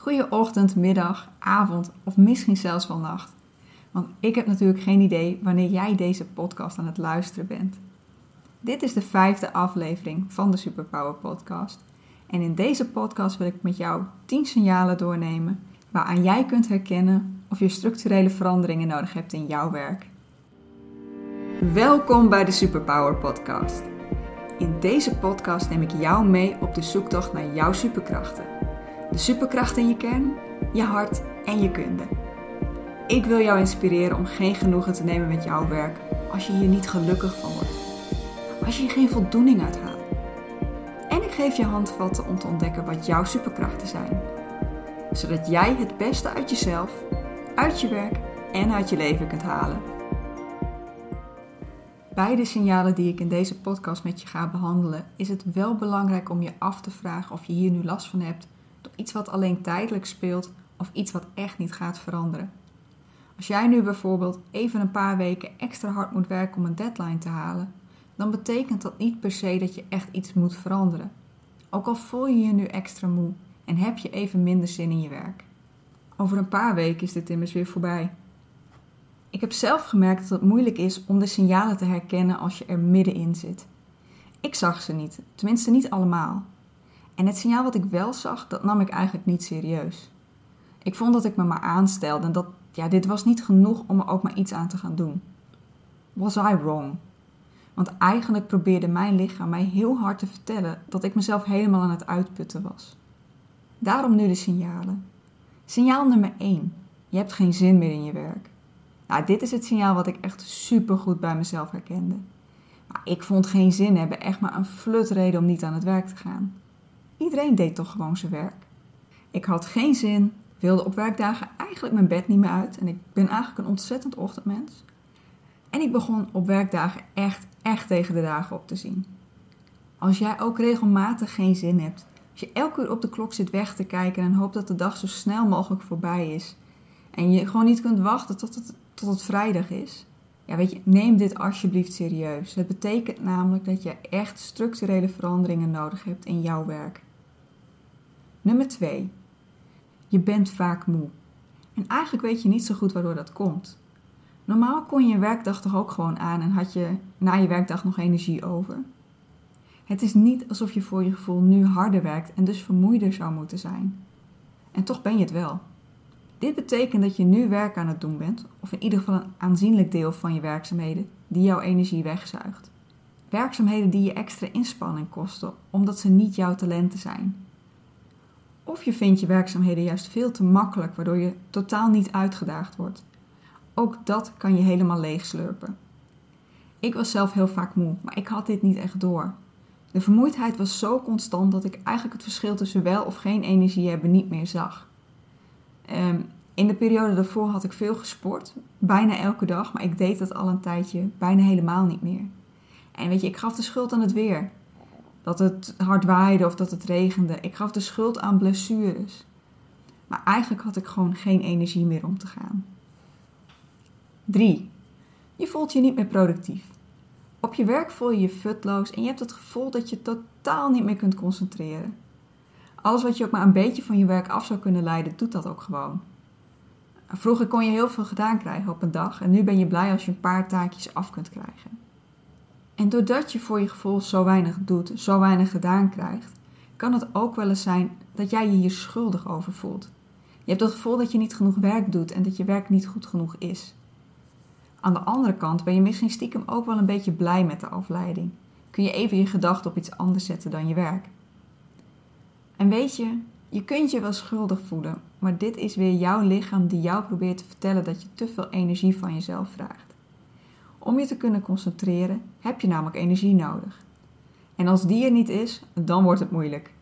Goeie ochtend, middag, avond of misschien zelfs wel nacht. Want ik heb natuurlijk geen idee wanneer jij deze podcast aan het luisteren bent. Dit is de vijfde aflevering van de Superpower Podcast. En in deze podcast wil ik met jou 10 signalen doornemen waaraan jij kunt herkennen of je structurele veranderingen nodig hebt in jouw werk. Welkom bij de Superpower Podcast. In deze podcast neem ik jou mee op de zoektocht naar jouw superkrachten. De superkrachten in je kern, je hart en je kunde. Ik wil jou inspireren om geen genoegen te nemen met jouw werk als je hier niet gelukkig van wordt. Als je hier geen voldoening uit haalt. En ik geef je handvatten om te ontdekken wat jouw superkrachten zijn. Zodat jij het beste uit jezelf, uit je werk en uit je leven kunt halen. Bij de signalen die ik in deze podcast met je ga behandelen, is het wel belangrijk om je af te vragen of je hier nu last van hebt iets wat alleen tijdelijk speelt of iets wat echt niet gaat veranderen. Als jij nu bijvoorbeeld even een paar weken extra hard moet werken om een deadline te halen, dan betekent dat niet per se dat je echt iets moet veranderen. Ook al voel je je nu extra moe en heb je even minder zin in je werk. Over een paar weken is dit immers weer voorbij. Ik heb zelf gemerkt dat het moeilijk is om de signalen te herkennen als je er middenin zit. Ik zag ze niet, tenminste niet allemaal. En het signaal wat ik wel zag, dat nam ik eigenlijk niet serieus. Ik vond dat ik me maar aanstelde en dat ja, dit was niet genoeg om er ook maar iets aan te gaan doen. Was I wrong? Want eigenlijk probeerde mijn lichaam mij heel hard te vertellen dat ik mezelf helemaal aan het uitputten was. Daarom nu de signalen. Signaal nummer 1. Je hebt geen zin meer in je werk. Nou, dit is het signaal wat ik echt super goed bij mezelf herkende. Maar ik vond geen zin hebben echt maar een flutreden om niet aan het werk te gaan. Iedereen deed toch gewoon zijn werk. Ik had geen zin, wilde op werkdagen eigenlijk mijn bed niet meer uit en ik ben eigenlijk een ontzettend ochtendmens. En ik begon op werkdagen echt, echt tegen de dagen op te zien. Als jij ook regelmatig geen zin hebt, als je elke uur op de klok zit weg te kijken en hoopt dat de dag zo snel mogelijk voorbij is, en je gewoon niet kunt wachten tot het, tot het vrijdag is, ja, weet je, neem dit alsjeblieft serieus. Het betekent namelijk dat je echt structurele veranderingen nodig hebt in jouw werk. Nummer 2. Je bent vaak moe. En eigenlijk weet je niet zo goed waardoor dat komt. Normaal kon je je werkdag toch ook gewoon aan en had je na je werkdag nog energie over. Het is niet alsof je voor je gevoel nu harder werkt en dus vermoeider zou moeten zijn. En toch ben je het wel. Dit betekent dat je nu werk aan het doen bent, of in ieder geval een aanzienlijk deel van je werkzaamheden, die jouw energie wegzuigt. Werkzaamheden die je extra inspanning kosten, omdat ze niet jouw talenten zijn. Of je vindt je werkzaamheden juist veel te makkelijk, waardoor je totaal niet uitgedaagd wordt. Ook dat kan je helemaal leegslurpen. Ik was zelf heel vaak moe, maar ik had dit niet echt door. De vermoeidheid was zo constant dat ik eigenlijk het verschil tussen wel of geen energie hebben niet meer zag. Um, in de periode daarvoor had ik veel gesport, bijna elke dag, maar ik deed dat al een tijdje bijna helemaal niet meer. En weet je, ik gaf de schuld aan het weer. Dat het hard waaide of dat het regende. Ik gaf de schuld aan blessures. Maar eigenlijk had ik gewoon geen energie meer om te gaan. 3. Je voelt je niet meer productief. Op je werk voel je je futloos en je hebt het gevoel dat je totaal niet meer kunt concentreren. Alles wat je ook maar een beetje van je werk af zou kunnen leiden, doet dat ook gewoon. Vroeger kon je heel veel gedaan krijgen op een dag en nu ben je blij als je een paar taakjes af kunt krijgen. En doordat je voor je gevoel zo weinig doet, zo weinig gedaan krijgt, kan het ook wel eens zijn dat jij je hier schuldig over voelt. Je hebt het gevoel dat je niet genoeg werk doet en dat je werk niet goed genoeg is. Aan de andere kant ben je misschien stiekem ook wel een beetje blij met de afleiding. Kun je even je gedachten op iets anders zetten dan je werk. En weet je, je kunt je wel schuldig voelen, maar dit is weer jouw lichaam die jou probeert te vertellen dat je te veel energie van jezelf vraagt. Om je te kunnen concentreren heb je namelijk energie nodig. En als die er niet is, dan wordt het moeilijk.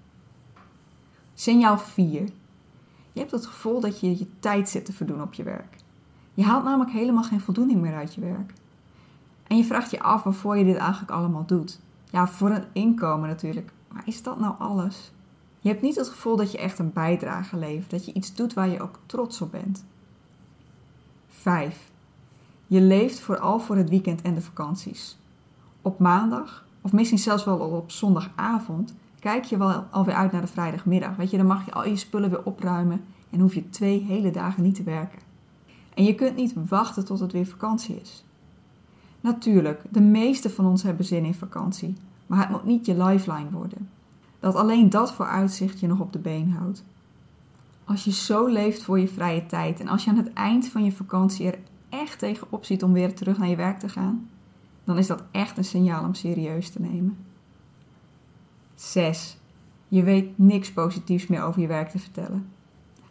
Signaal 4. Je hebt het gevoel dat je je tijd zit te verdoen op je werk. Je haalt namelijk helemaal geen voldoening meer uit je werk. En je vraagt je af waarvoor je dit eigenlijk allemaal doet. Ja, voor een inkomen natuurlijk. Maar is dat nou alles? Je hebt niet het gevoel dat je echt een bijdrage levert, dat je iets doet waar je ook trots op bent. 5. Je leeft vooral voor het weekend en de vakanties. Op maandag, of misschien zelfs wel op zondagavond, kijk je wel alweer uit naar de vrijdagmiddag. Weet je, dan mag je al je spullen weer opruimen en hoef je twee hele dagen niet te werken. En je kunt niet wachten tot het weer vakantie is. Natuurlijk, de meeste van ons hebben zin in vakantie, maar het moet niet je lifeline worden. Dat alleen dat vooruitzicht je nog op de been houdt. Als je zo leeft voor je vrije tijd en als je aan het eind van je vakantie er echt tegenop ziet om weer terug naar je werk te gaan, dan is dat echt een signaal om serieus te nemen. 6. Je weet niks positiefs meer over je werk te vertellen.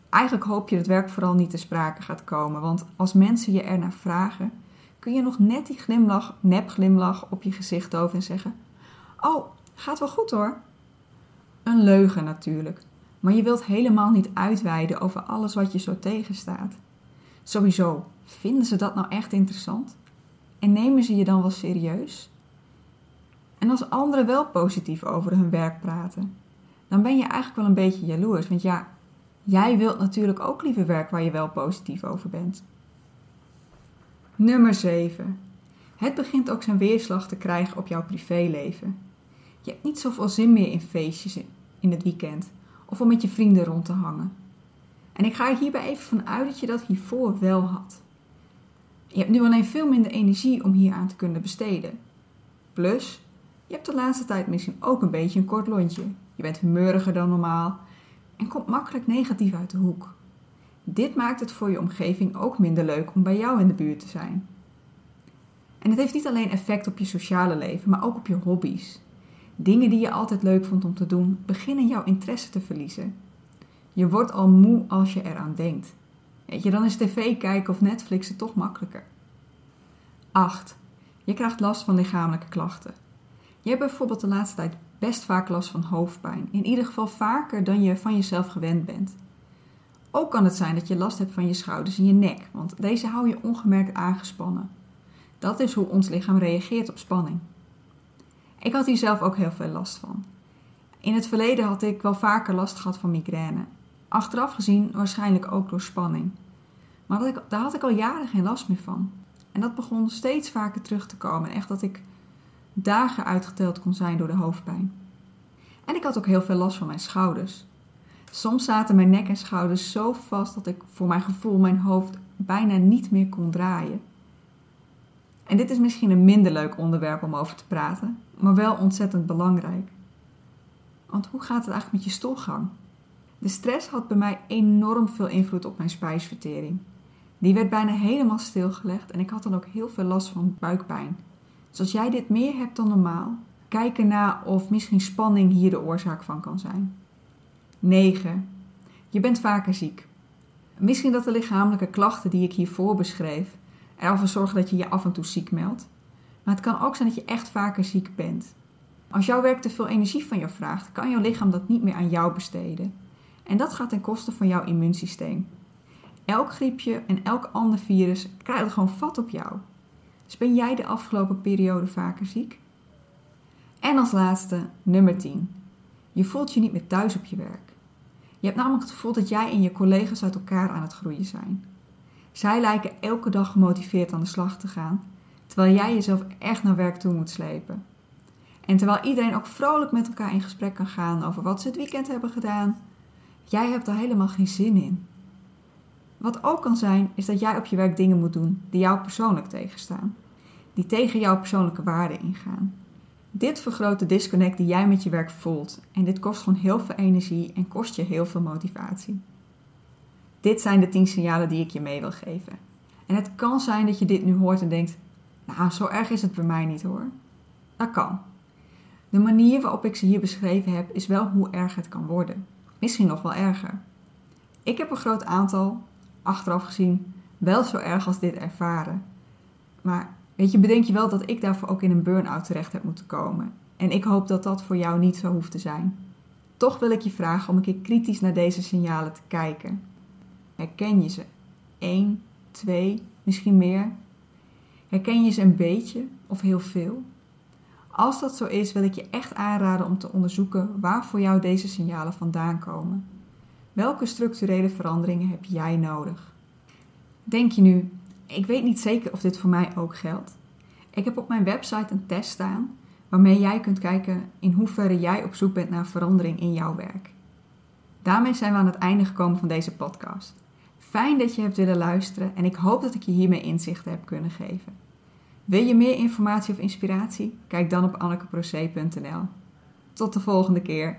Eigenlijk hoop je dat werk vooral niet te sprake gaat komen, want als mensen je ernaar vragen, kun je nog net die glimlach, nep glimlach op je gezicht over en zeggen: Oh, gaat wel goed hoor. Een leugen natuurlijk, maar je wilt helemaal niet uitweiden over alles wat je zo tegenstaat. Sowieso, vinden ze dat nou echt interessant? En nemen ze je dan wel serieus? En als anderen wel positief over hun werk praten, dan ben je eigenlijk wel een beetje jaloers. Want ja, jij wilt natuurlijk ook liever werk waar je wel positief over bent. Nummer 7. Het begint ook zijn weerslag te krijgen op jouw privéleven. Je hebt niet zoveel zin meer in feestjes in het weekend of om met je vrienden rond te hangen. En ik ga er hierbij even van uit dat je dat hiervoor wel had. Je hebt nu alleen veel minder energie om hier aan te kunnen besteden. Plus, je hebt de laatste tijd misschien ook een beetje een kort lontje. Je bent humeuriger dan normaal en komt makkelijk negatief uit de hoek. Dit maakt het voor je omgeving ook minder leuk om bij jou in de buurt te zijn. En het heeft niet alleen effect op je sociale leven, maar ook op je hobby's. Dingen die je altijd leuk vond om te doen, beginnen jouw interesse te verliezen. Je wordt al moe als je eraan denkt. Weet je, dan is tv kijken of Netflixen toch makkelijker. 8. Je krijgt last van lichamelijke klachten. Je hebt bijvoorbeeld de laatste tijd best vaak last van hoofdpijn. In ieder geval vaker dan je van jezelf gewend bent. Ook kan het zijn dat je last hebt van je schouders en je nek, want deze hou je ongemerkt aangespannen. Dat is hoe ons lichaam reageert op spanning. Ik had hier zelf ook heel veel last van. In het verleden had ik wel vaker last gehad van migraine. Achteraf gezien waarschijnlijk ook door spanning. Maar daar had ik al jaren geen last meer van. En dat begon steeds vaker terug te komen. Echt dat ik dagen uitgeteld kon zijn door de hoofdpijn. En ik had ook heel veel last van mijn schouders. Soms zaten mijn nek en schouders zo vast dat ik voor mijn gevoel mijn hoofd bijna niet meer kon draaien. En dit is misschien een minder leuk onderwerp om over te praten, maar wel ontzettend belangrijk. Want hoe gaat het eigenlijk met je stolgang? De stress had bij mij enorm veel invloed op mijn spijsvertering. Die werd bijna helemaal stilgelegd en ik had dan ook heel veel last van buikpijn. Dus als jij dit meer hebt dan normaal, kijk erna of misschien spanning hier de oorzaak van kan zijn. 9. Je bent vaker ziek. Misschien dat de lichamelijke klachten die ik hiervoor beschreef ervoor zorgen dat je je af en toe ziek meldt. Maar het kan ook zijn dat je echt vaker ziek bent. Als jouw werk te veel energie van jou vraagt, kan jouw lichaam dat niet meer aan jou besteden. En dat gaat ten koste van jouw immuunsysteem. Elk griepje en elk ander virus krijgt gewoon vat op jou. Dus ben jij de afgelopen periode vaker ziek? En als laatste, nummer 10. Je voelt je niet meer thuis op je werk. Je hebt namelijk het gevoel dat jij en je collega's uit elkaar aan het groeien zijn. Zij lijken elke dag gemotiveerd aan de slag te gaan, terwijl jij jezelf echt naar werk toe moet slepen. En terwijl iedereen ook vrolijk met elkaar in gesprek kan gaan over wat ze het weekend hebben gedaan, jij hebt er helemaal geen zin in. Wat ook kan zijn, is dat jij op je werk dingen moet doen die jou persoonlijk tegenstaan, die tegen jouw persoonlijke waarden ingaan. Dit vergroot de disconnect die jij met je werk voelt en dit kost gewoon heel veel energie en kost je heel veel motivatie. Dit zijn de 10 signalen die ik je mee wil geven. En het kan zijn dat je dit nu hoort en denkt: Nou, zo erg is het bij mij niet hoor. Dat kan. De manier waarop ik ze hier beschreven heb, is wel hoe erg het kan worden. Misschien nog wel erger. Ik heb een groot aantal, achteraf gezien, wel zo erg als dit ervaren. Maar weet je, bedenk je wel dat ik daarvoor ook in een burn-out terecht heb moeten komen. En ik hoop dat dat voor jou niet zo hoeft te zijn. Toch wil ik je vragen om een keer kritisch naar deze signalen te kijken. Herken je ze? 1, 2, misschien meer? Herken je ze een beetje of heel veel? Als dat zo is, wil ik je echt aanraden om te onderzoeken waar voor jou deze signalen vandaan komen. Welke structurele veranderingen heb jij nodig? Denk je nu, ik weet niet zeker of dit voor mij ook geldt. Ik heb op mijn website een test staan waarmee jij kunt kijken in hoeverre jij op zoek bent naar verandering in jouw werk. Daarmee zijn we aan het einde gekomen van deze podcast. Fijn dat je hebt willen luisteren en ik hoop dat ik je hiermee inzichten heb kunnen geven. Wil je meer informatie of inspiratie? Kijk dan op annekeproce.nl. Tot de volgende keer.